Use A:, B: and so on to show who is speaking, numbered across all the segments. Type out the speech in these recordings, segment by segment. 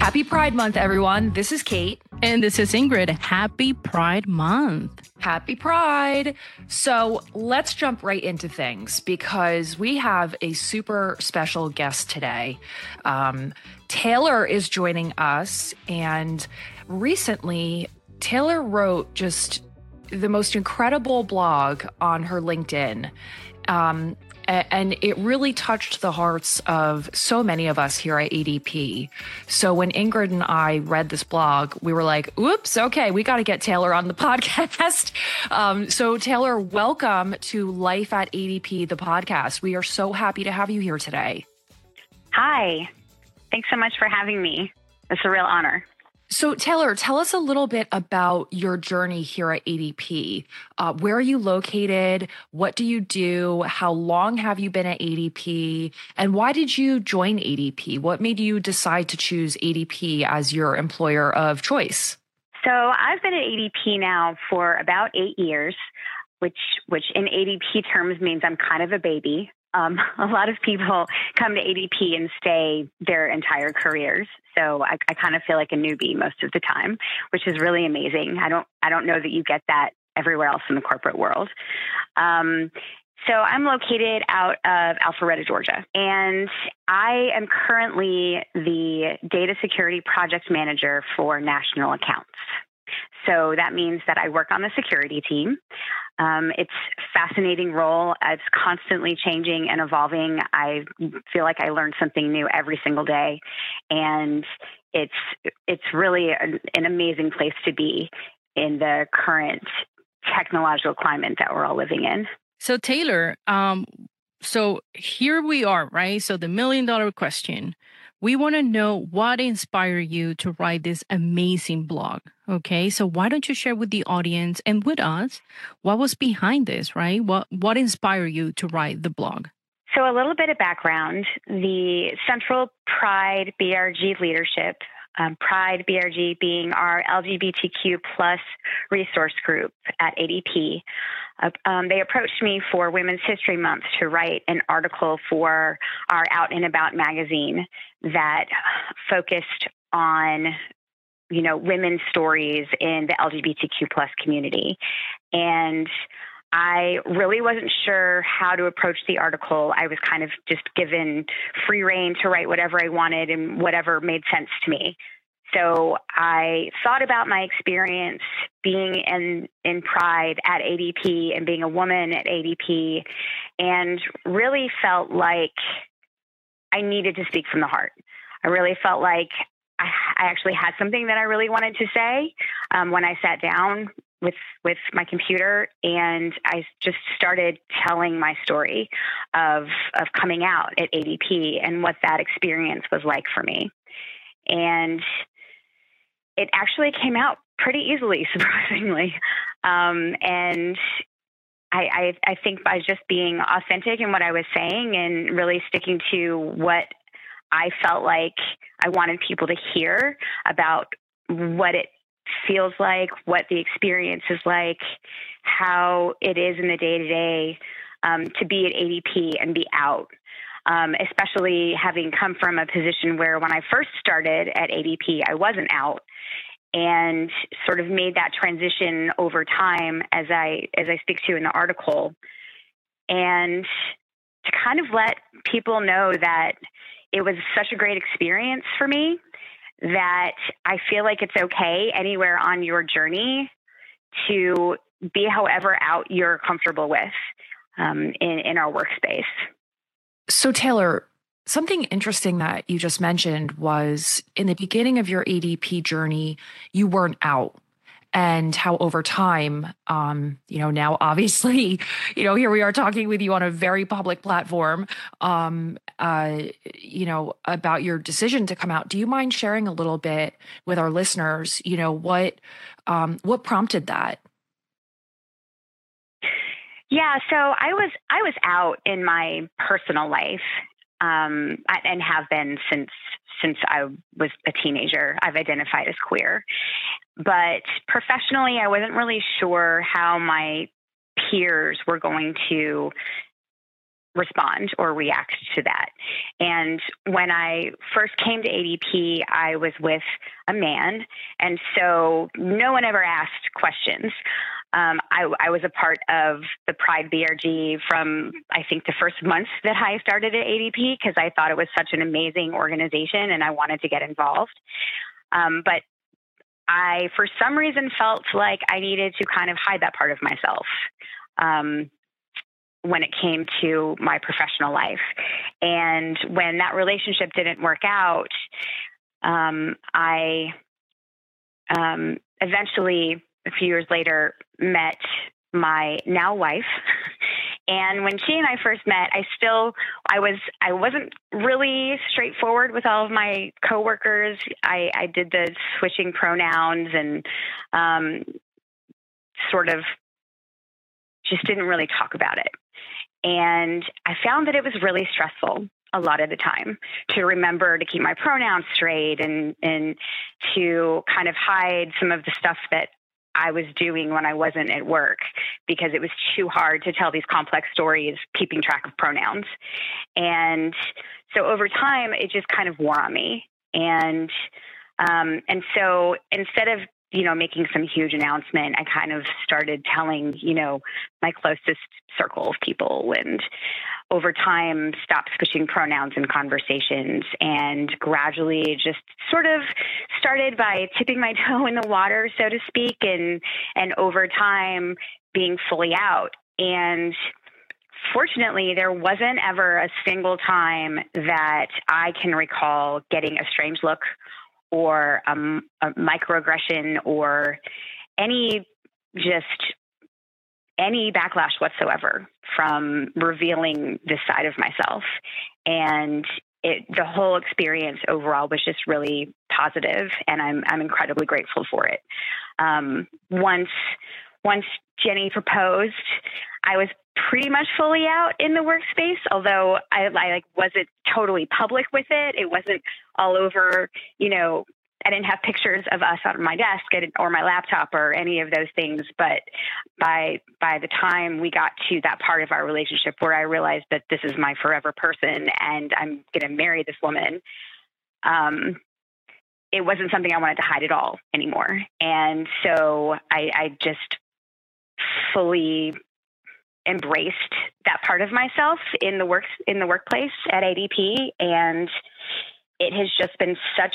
A: Happy Pride Month, everyone. This is Kate.
B: And this is Ingrid. Happy Pride Month.
A: Happy Pride. So let's jump right into things because we have a super special guest today. Um, Taylor is joining us, and recently, Taylor wrote just the most incredible blog on her LinkedIn. Um, and it really touched the hearts of so many of us here at ADP. So when Ingrid and I read this blog, we were like, oops, okay, we got to get Taylor on the podcast. Um, so, Taylor, welcome to Life at ADP, the podcast. We are so happy to have you here today.
C: Hi. Thanks so much for having me. It's a real honor.
A: So, Taylor, tell us a little bit about your journey here at ADP. Uh, where are you located? What do you do? How long have you been at ADP? And why did you join ADP? What made you decide to choose ADP as your employer of choice?
C: So, I've been at ADP now for about eight years, which, which in ADP terms means I'm kind of a baby. Um, a lot of people come to ADP and stay their entire careers. So I, I kind of feel like a newbie most of the time, which is really amazing. I don't I don't know that you get that everywhere else in the corporate world. Um, so I'm located out of Alpharetta, Georgia, and I am currently the data security project manager for national accounts. So that means that I work on the security team. Um, it's fascinating role. It's constantly changing and evolving. I feel like I learn something new every single day, and it's it's really an, an amazing place to be in the current technological climate that we're all living in.
B: So Taylor, um, so here we are, right? So the million dollar question. We want to know what inspired you to write this amazing blog. Okay, so why don't you share with the audience and with us what was behind this, right? What what inspired you to write the blog?
C: So a little bit of background: the Central Pride BRG leadership um, Pride BRG being our LGBTQ plus resource group at ADP. Uh, um, they approached me for Women's History Month to write an article for our Out and About magazine that focused on you know women's stories in the LGBTQ plus community and I really wasn't sure how to approach the article. I was kind of just given free reign to write whatever I wanted and whatever made sense to me. So I thought about my experience being in in Pride at ADP and being a woman at ADP, and really felt like I needed to speak from the heart. I really felt like I, actually had something that I really wanted to say um, when I sat down with with my computer and I just started telling my story of of coming out at ADP and what that experience was like for me. And it actually came out pretty easily, surprisingly. Um, and I, I, I think by just being authentic in what I was saying and really sticking to what I felt like I wanted people to hear about what it feels like, what the experience is like, how it is in the day to day to be at ADP and be out. Um, especially having come from a position where when I first started at ADP, I wasn't out and sort of made that transition over time as I as I speak to in the article and to kind of let people know that it was such a great experience for me that I feel like it's okay anywhere on your journey to be however out you're comfortable with um, in, in our workspace.
A: So, Taylor, something interesting that you just mentioned was in the beginning of your ADP journey, you weren't out. And how over time, um, you know, now obviously, you know, here we are talking with you on a very public platform, um, uh, you know, about your decision to come out. Do you mind sharing a little bit with our listeners? You know, what um, what prompted that?
C: Yeah, so I was I was out in my personal life um, and have been since since I was a teenager. I've identified as queer, but professionally, I wasn't really sure how my peers were going to respond or react to that. And when I first came to ADP, I was with a man, and so no one ever asked questions. Um, I, I, was a part of the Pride BRG from I think the first month that I started at ADP because I thought it was such an amazing organization and I wanted to get involved. Um, but I, for some reason, felt like I needed to kind of hide that part of myself. Um, when it came to my professional life. And when that relationship didn't work out, um, I um, eventually, a few years later, met my now wife. And when she and I first met, I still I was I wasn't really straightforward with all of my coworkers. I, I did the switching pronouns and um, sort of just didn't really talk about it. And I found that it was really stressful a lot of the time to remember to keep my pronouns straight and and to kind of hide some of the stuff that I was doing when I wasn't at work because it was too hard to tell these complex stories keeping track of pronouns. And so over time it just kind of wore on me. And um, and so instead of you know, making some huge announcement, I kind of started telling, you know, my closest circle of people and over time stopped switching pronouns in conversations and gradually just sort of started by tipping my toe in the water, so to speak, and and over time being fully out. And fortunately, there wasn't ever a single time that I can recall getting a strange look or um, a microaggression or any just any backlash whatsoever from revealing this side of myself and it, the whole experience overall was just really positive and I'm, I'm incredibly grateful for it. Um, once, once Jenny proposed, I was pretty much fully out in the workspace, although I, I like wasn't totally public with it. It wasn't all over, you know, I didn't have pictures of us on my desk or my laptop or any of those things. But by by the time we got to that part of our relationship where I realized that this is my forever person and I'm going to marry this woman, um, it wasn't something I wanted to hide at all anymore. And so I, I just fully embraced that part of myself in the works in the workplace at ADP and it has just been such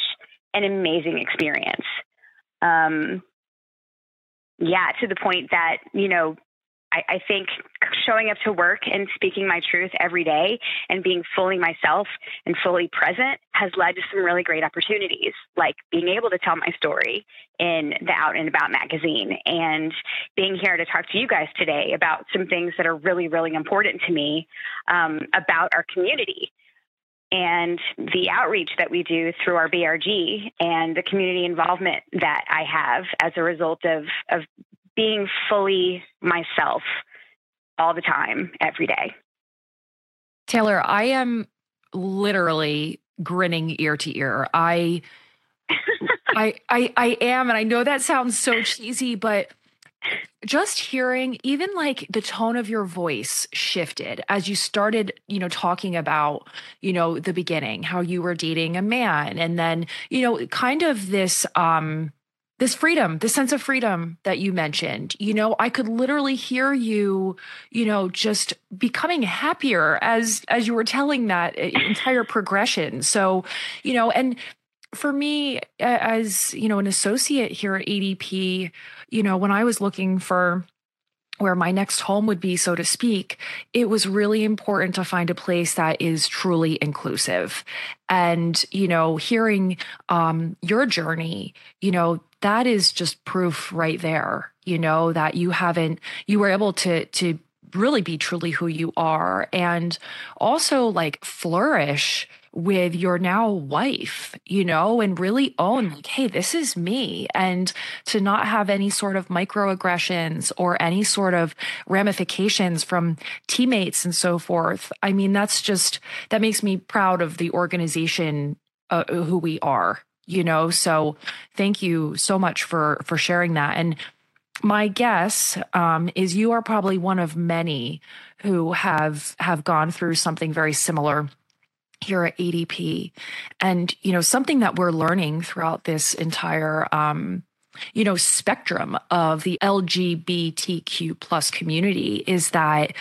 C: an amazing experience. Um, yeah, to the point that, you know, I, I think showing up to work and speaking my truth every day and being fully myself and fully present has led to some really great opportunities, like being able to tell my story in the Out and About magazine and being here to talk to you guys today about some things that are really, really important to me um, about our community and the outreach that we do through our BRG and the community involvement that I have as a result of, of being fully myself all the time, every day.
A: Taylor, I am literally grinning ear to ear. I I I I am and I know that sounds so cheesy, but just hearing even like the tone of your voice shifted as you started you know talking about you know the beginning how you were dating a man and then you know kind of this um this freedom this sense of freedom that you mentioned you know i could literally hear you you know just becoming happier as as you were telling that entire progression so you know and for me as you know an associate here at adp you know, when I was looking for where my next home would be, so to speak, it was really important to find a place that is truly inclusive. And, you know, hearing um, your journey, you know, that is just proof right there, you know, that you haven't, you were able to, to, really be truly who you are and also like flourish with your now wife, you know, and really own, like, hey, this is me. And to not have any sort of microaggressions or any sort of ramifications from teammates and so forth. I mean, that's just, that makes me proud of the organization uh, who we are you know so thank you so much for for sharing that and my guess um, is you are probably one of many who have have gone through something very similar here at ADP. And, you know, something that we're learning throughout this entire, um, you know, spectrum of the LGBTQ plus community is that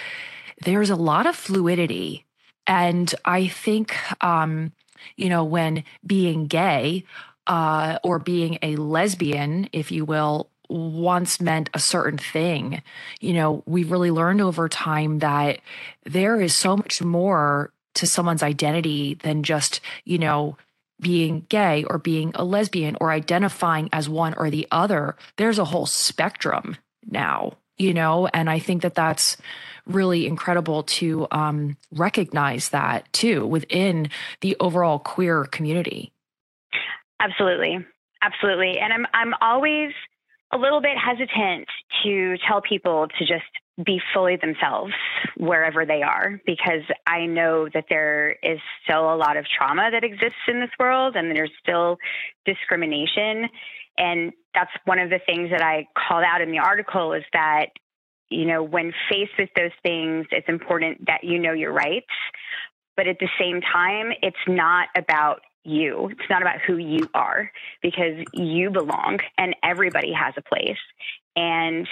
A: there's a lot of fluidity. And I think, um, you know, when being gay uh, or being a lesbian, if you will, once meant a certain thing. You know, we've really learned over time that there is so much more to someone's identity than just, you know, being gay or being a lesbian or identifying as one or the other. There's a whole spectrum now, you know, and I think that that's really incredible to um, recognize that too within the overall queer community.
C: Absolutely. Absolutely. And I'm I'm always a little bit hesitant to tell people to just be fully themselves wherever they are because I know that there is still a lot of trauma that exists in this world and there's still discrimination. And that's one of the things that I called out in the article is that, you know, when faced with those things, it's important that you know your rights. But at the same time, it's not about you. It's not about who you are because you belong and everybody has a place. And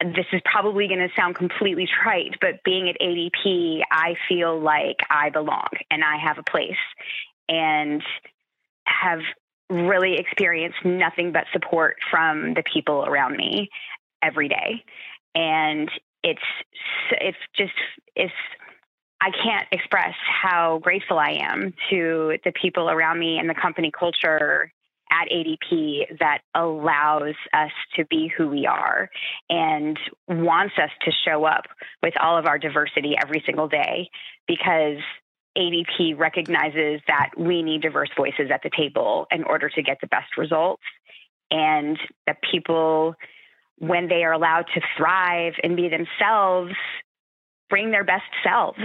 C: this is probably going to sound completely trite, but being at ADP, I feel like I belong and I have a place and have really experienced nothing but support from the people around me every day. And it's, it's just, it's I can't express how grateful I am to the people around me and the company culture at ADP that allows us to be who we are and wants us to show up with all of our diversity every single day because ADP recognizes that we need diverse voices at the table in order to get the best results and that people when they are allowed to thrive and be themselves bring their best selves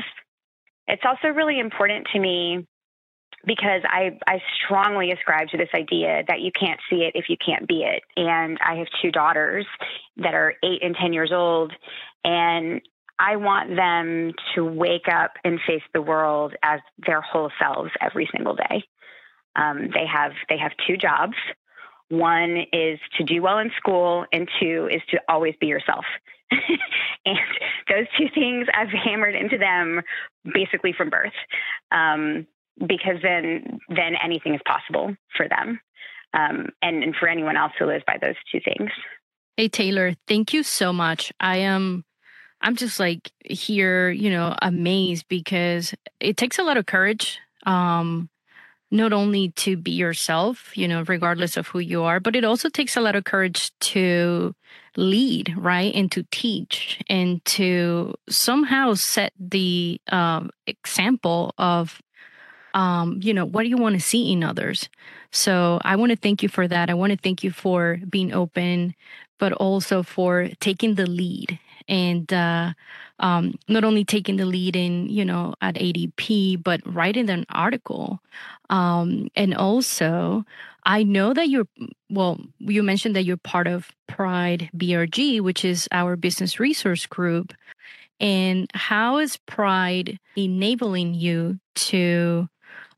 C: it's also really important to me because I, I strongly ascribe to this idea that you can't see it if you can't be it. And I have two daughters that are eight and 10 years old. And I want them to wake up and face the world as their whole selves every single day. Um, they have they have two jobs. One is to do well in school, and two is to always be yourself. and those two things I've hammered into them basically from birth, um, because then then anything is possible for them, um, and, and for anyone else who lives by those two things.
B: Hey Taylor, thank you so much. I am. I'm just like here, you know, amazed because it takes a lot of courage um, not only to be yourself, you know, regardless of who you are, but it also takes a lot of courage to lead, right? And to teach and to somehow set the um, example of, um, you know, what do you want to see in others? So I want to thank you for that. I want to thank you for being open, but also for taking the lead and uh, um, not only taking the lead in, you know, at ADP, but writing an article. Um, and also, I know that you're, well, you mentioned that you're part of Pride BRG, which is our business resource group. And how is Pride enabling you to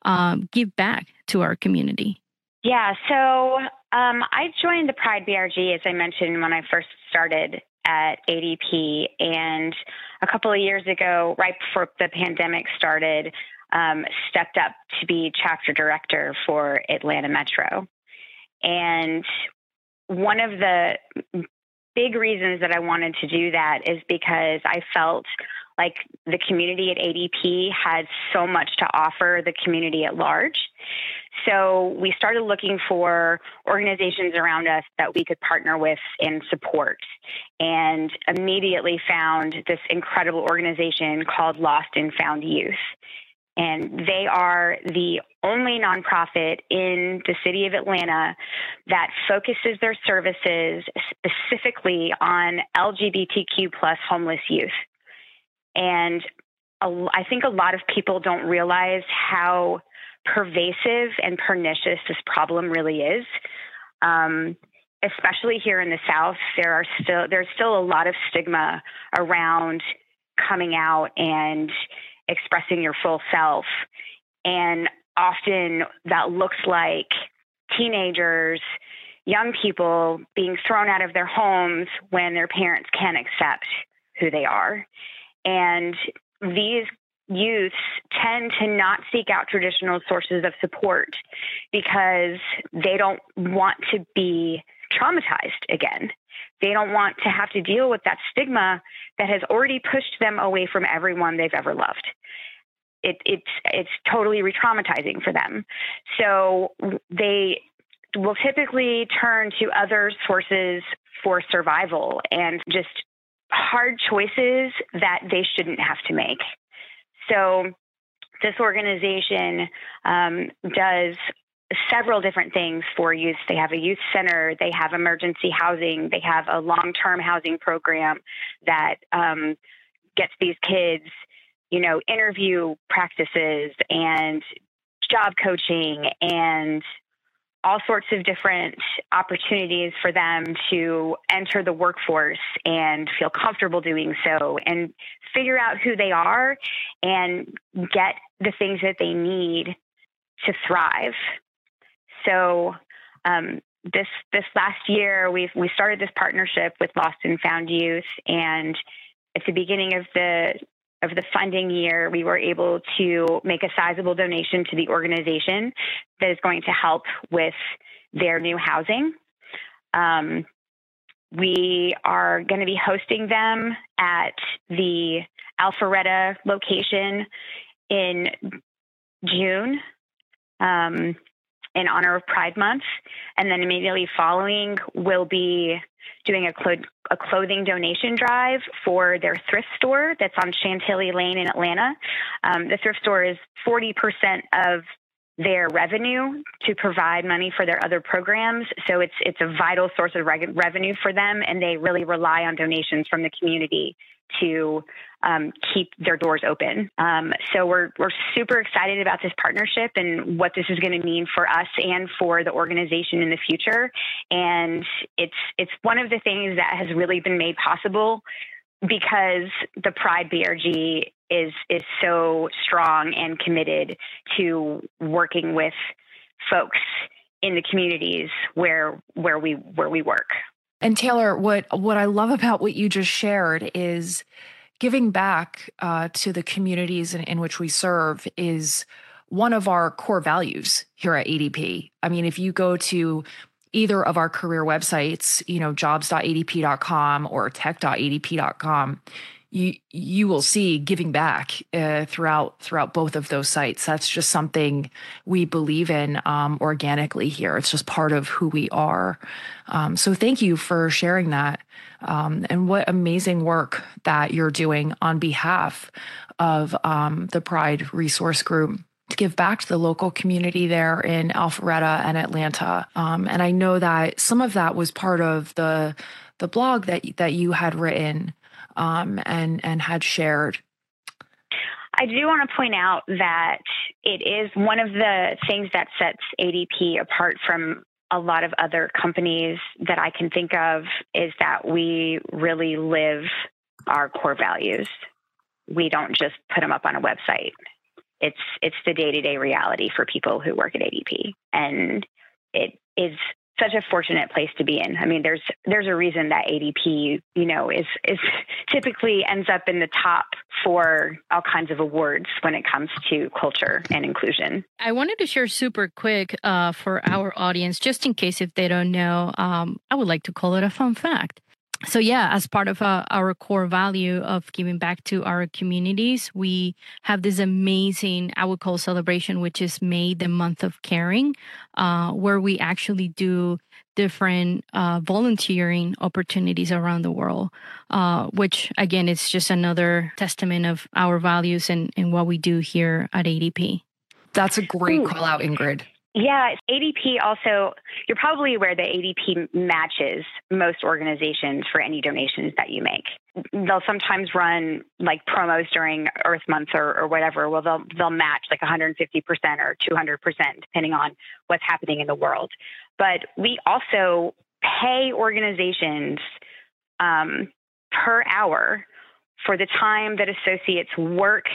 B: um, give back to our community?
C: Yeah, so um, I joined the Pride BRG, as I mentioned, when I first started at ADP. And a couple of years ago, right before the pandemic started, um, stepped up to be chapter director for Atlanta Metro. And one of the big reasons that I wanted to do that is because I felt like the community at ADP had so much to offer the community at large. So we started looking for organizations around us that we could partner with and support, and immediately found this incredible organization called Lost and Found Youth. And they are the only nonprofit in the city of Atlanta that focuses their services specifically on LGBTQ plus homeless youth. And I think a lot of people don't realize how pervasive and pernicious this problem really is. Um, especially here in the South, there are still there's still a lot of stigma around coming out and expressing your full self. And often that looks like teenagers, young people being thrown out of their homes when their parents can't accept who they are. And these youths tend to not seek out traditional sources of support because they don't want to be traumatized again. They don't want to have to deal with that stigma that has already pushed them away from everyone they've ever loved. It, it's it's totally re-traumatizing for them. So they will typically turn to other sources for survival and just hard choices that they shouldn't have to make. So this organization um, does several different things for youth. They have a youth center, they have emergency housing, they have a long term housing program that um, gets these kids, you know, interview practices and job coaching and all sorts of different opportunities for them to enter the workforce and feel comfortable doing so and figure out who they are and get the things that they need to thrive. So um, this this last year, we've we started this partnership with Lost and Found Youth, and at the beginning of the of the funding year, we were able to make a sizable donation to the organization that is going to help with their new housing. Um, we are going to be hosting them at the Alpharetta location in June. Um, in honor of Pride Month. And then immediately following, we'll be doing a, clo- a clothing donation drive for their thrift store that's on Chantilly Lane in Atlanta. Um, the thrift store is 40% of their revenue to provide money for their other programs. So it's it's a vital source of reg- revenue for them, and they really rely on donations from the community to um, keep their doors open. Um, so we're we're super excited about this partnership and what this is going to mean for us and for the organization in the future. And it's it's one of the things that has really been made possible because the Pride BRG is is so strong and committed to working with folks in the communities where where we where we work.
A: And Taylor, what what I love about what you just shared is giving back uh, to the communities in, in which we serve is one of our core values here at ADP. I mean, if you go to either of our career websites, you know, jobs.adp.com or tech.adp.com, you you will see giving back uh, throughout throughout both of those sites. That's just something we believe in um, organically here. It's just part of who we are. Um, so thank you for sharing that, um, and what amazing work that you're doing on behalf of um, the Pride Resource Group to give back to the local community there in Alpharetta and Atlanta. Um, and I know that some of that was part of the the blog that that you had written um, and and had shared.
C: I do want to point out that it is one of the things that sets ADP apart from a lot of other companies that I can think of is that we really live our core values. We don't just put them up on a website. It's it's the day-to-day reality for people who work at ADP and it is such a fortunate place to be in. I mean, there's there's a reason that ADP, you know, is is typically ends up in the top for all kinds of awards when it comes to culture and inclusion.
B: I wanted to share super quick uh, for our audience, just in case if they don't know. Um, I would like to call it a fun fact so yeah as part of uh, our core value of giving back to our communities we have this amazing i would call celebration which is may the month of caring uh, where we actually do different uh, volunteering opportunities around the world uh, which again it's just another testament of our values and, and what we do here at adp
A: that's a great Ooh. call out ingrid
C: yeah, ADP also, you're probably aware that ADP matches most organizations for any donations that you make. They'll sometimes run like promos during Earth Month or, or whatever. Well, they'll, they'll match like 150% or 200%, depending on what's happening in the world. But we also pay organizations um, per hour for the time that associates work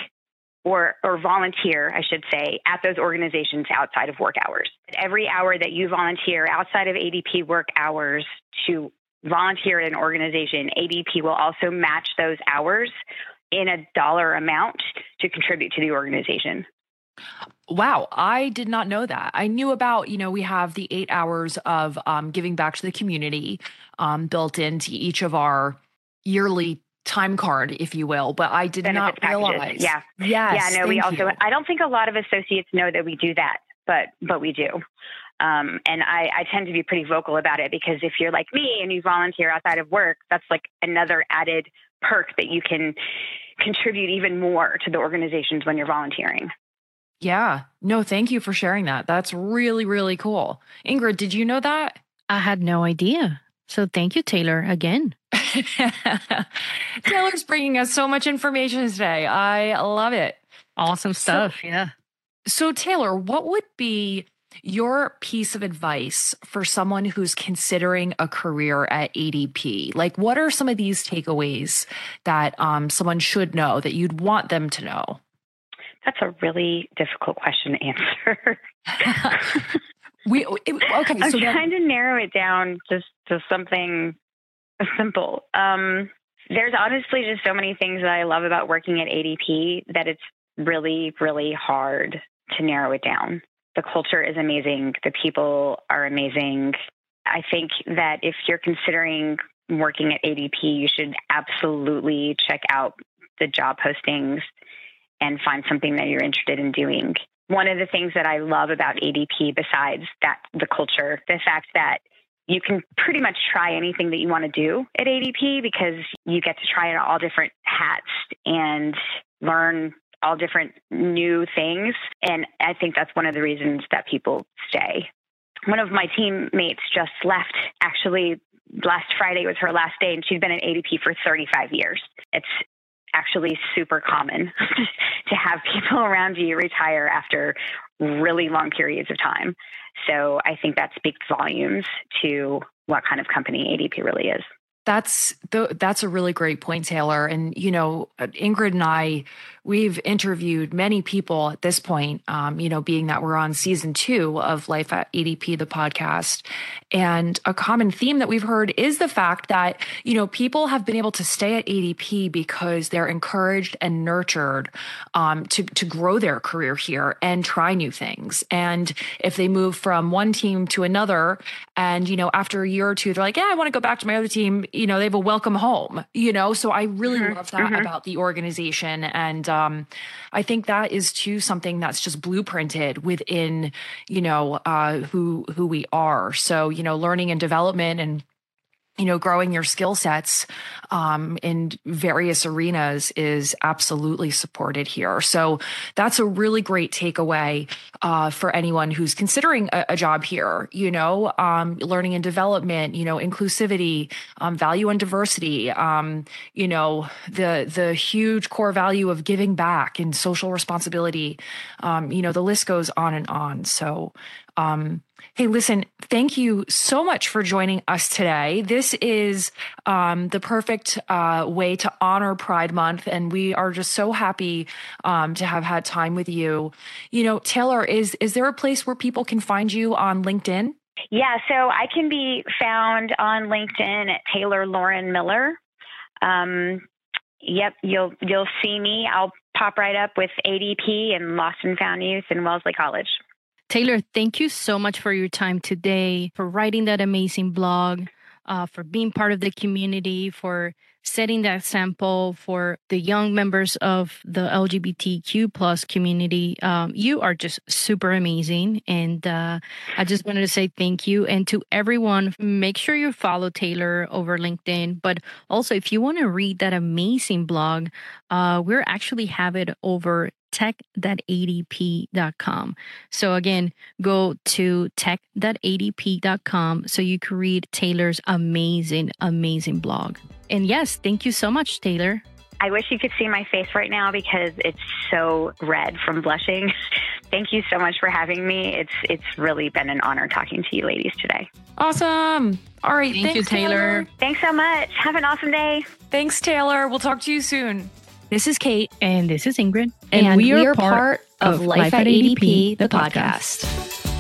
C: or, or volunteer, I should say, at those organizations outside of work hours. Every hour that you volunteer outside of ADP work hours to volunteer at an organization, ADP will also match those hours in a dollar amount to contribute to the organization.
A: Wow, I did not know that. I knew about, you know, we have the eight hours of um, giving back to the community um, built into each of our yearly time card, if you will, but I did not realize.
C: Yeah.
A: Yes.
C: Yeah. No, we also,
A: you.
C: I don't think a lot of associates know that we do that, but, but we do. Um, and I, I tend to be pretty vocal about it because if you're like me and you volunteer outside of work, that's like another added perk that you can contribute even more to the organizations when you're volunteering.
A: Yeah. No, thank you for sharing that. That's really, really cool. Ingrid, did you know that?
B: I had no idea. So thank you, Taylor, again.
A: Taylor's bringing us so much information today. I love it.
B: Awesome stuff. So, yeah.
A: So, Taylor, what would be your piece of advice for someone who's considering a career at ADP? Like, what are some of these takeaways that um, someone should know that you'd want them to know?
C: That's a really difficult question to answer.
A: we it, okay.
C: I'm so trying that, to narrow it down just to something simple. Um, there's honestly just so many things that I love about working at ADP that it's really, really hard to narrow it down. The culture is amazing. The people are amazing. I think that if you're considering working at ADP, you should absolutely check out the job postings and find something that you're interested in doing. One of the things that I love about ADP, besides that, the culture, the fact that you can pretty much try anything that you want to do at ADP because you get to try all different hats and learn all different new things. And I think that's one of the reasons that people stay. One of my teammates just left actually last Friday was her last day and she'd been at ADP for 35 years. It's actually super common to have people around you retire after really long periods of time. So I think that speaks volumes to what kind of company ADP really is.
A: That's the, that's a really great point, Taylor. And you know, uh, Ingrid and I we've interviewed many people at this point, um, you know, being that we're on season two of Life at ADP, the podcast. And a common theme that we've heard is the fact that, you know, people have been able to stay at ADP because they're encouraged and nurtured um, to, to grow their career here and try new things. And if they move from one team to another, and, you know, after a year or two, they're like, yeah, I want to go back to my other team, you know, they have a welcome home, you know? So I really mm-hmm. love that mm-hmm. about the organization. And, um, I think that is too something that's just blueprinted within, you know, uh, who who we are. So you know, learning and development and you know, growing your skill sets um, in various arenas is absolutely supported here. So that's a really great takeaway uh, for anyone who's considering a, a job here. You know, um, learning and development, you know, inclusivity, um, value and diversity. Um, you know, the the huge core value of giving back and social responsibility. Um, you know, the list goes on and on. So um, hey, listen, thank you so much for joining us today. This is um, the perfect uh, way to honor Pride Month, and we are just so happy um, to have had time with you. You know, Taylor, is is there a place where people can find you on LinkedIn?
C: Yeah, so I can be found on LinkedIn at Taylor Lauren Miller. Um, yep, you'll you'll see me. I'll pop right up with ADP and Lost and Found Youth and Wellesley College.
B: Taylor, thank you so much for your time today, for writing that amazing blog, uh, for being part of the community, for setting that sample for the young members of the LGBTQ plus community. Um, you are just super amazing, and uh, I just wanted to say thank you. And to everyone, make sure you follow Taylor over LinkedIn. But also, if you want to read that amazing blog, uh, we're actually have it over tech.adp.com. So again, go to tech.adp.com so you can read Taylor's amazing, amazing blog. And yes, thank you so much, Taylor.
C: I wish you could see my face right now because it's so red from blushing. thank you so much for having me. It's it's really been an honor talking to you ladies today.
A: Awesome. All right.
B: Thank
A: thanks,
B: you, Taylor.
C: Thanks so much. Have an awesome day.
A: Thanks, Taylor. We'll talk to you soon.
D: This is Kate.
B: And this is Ingrid.
D: And, we, are, part, of Life at ADP, the podcast.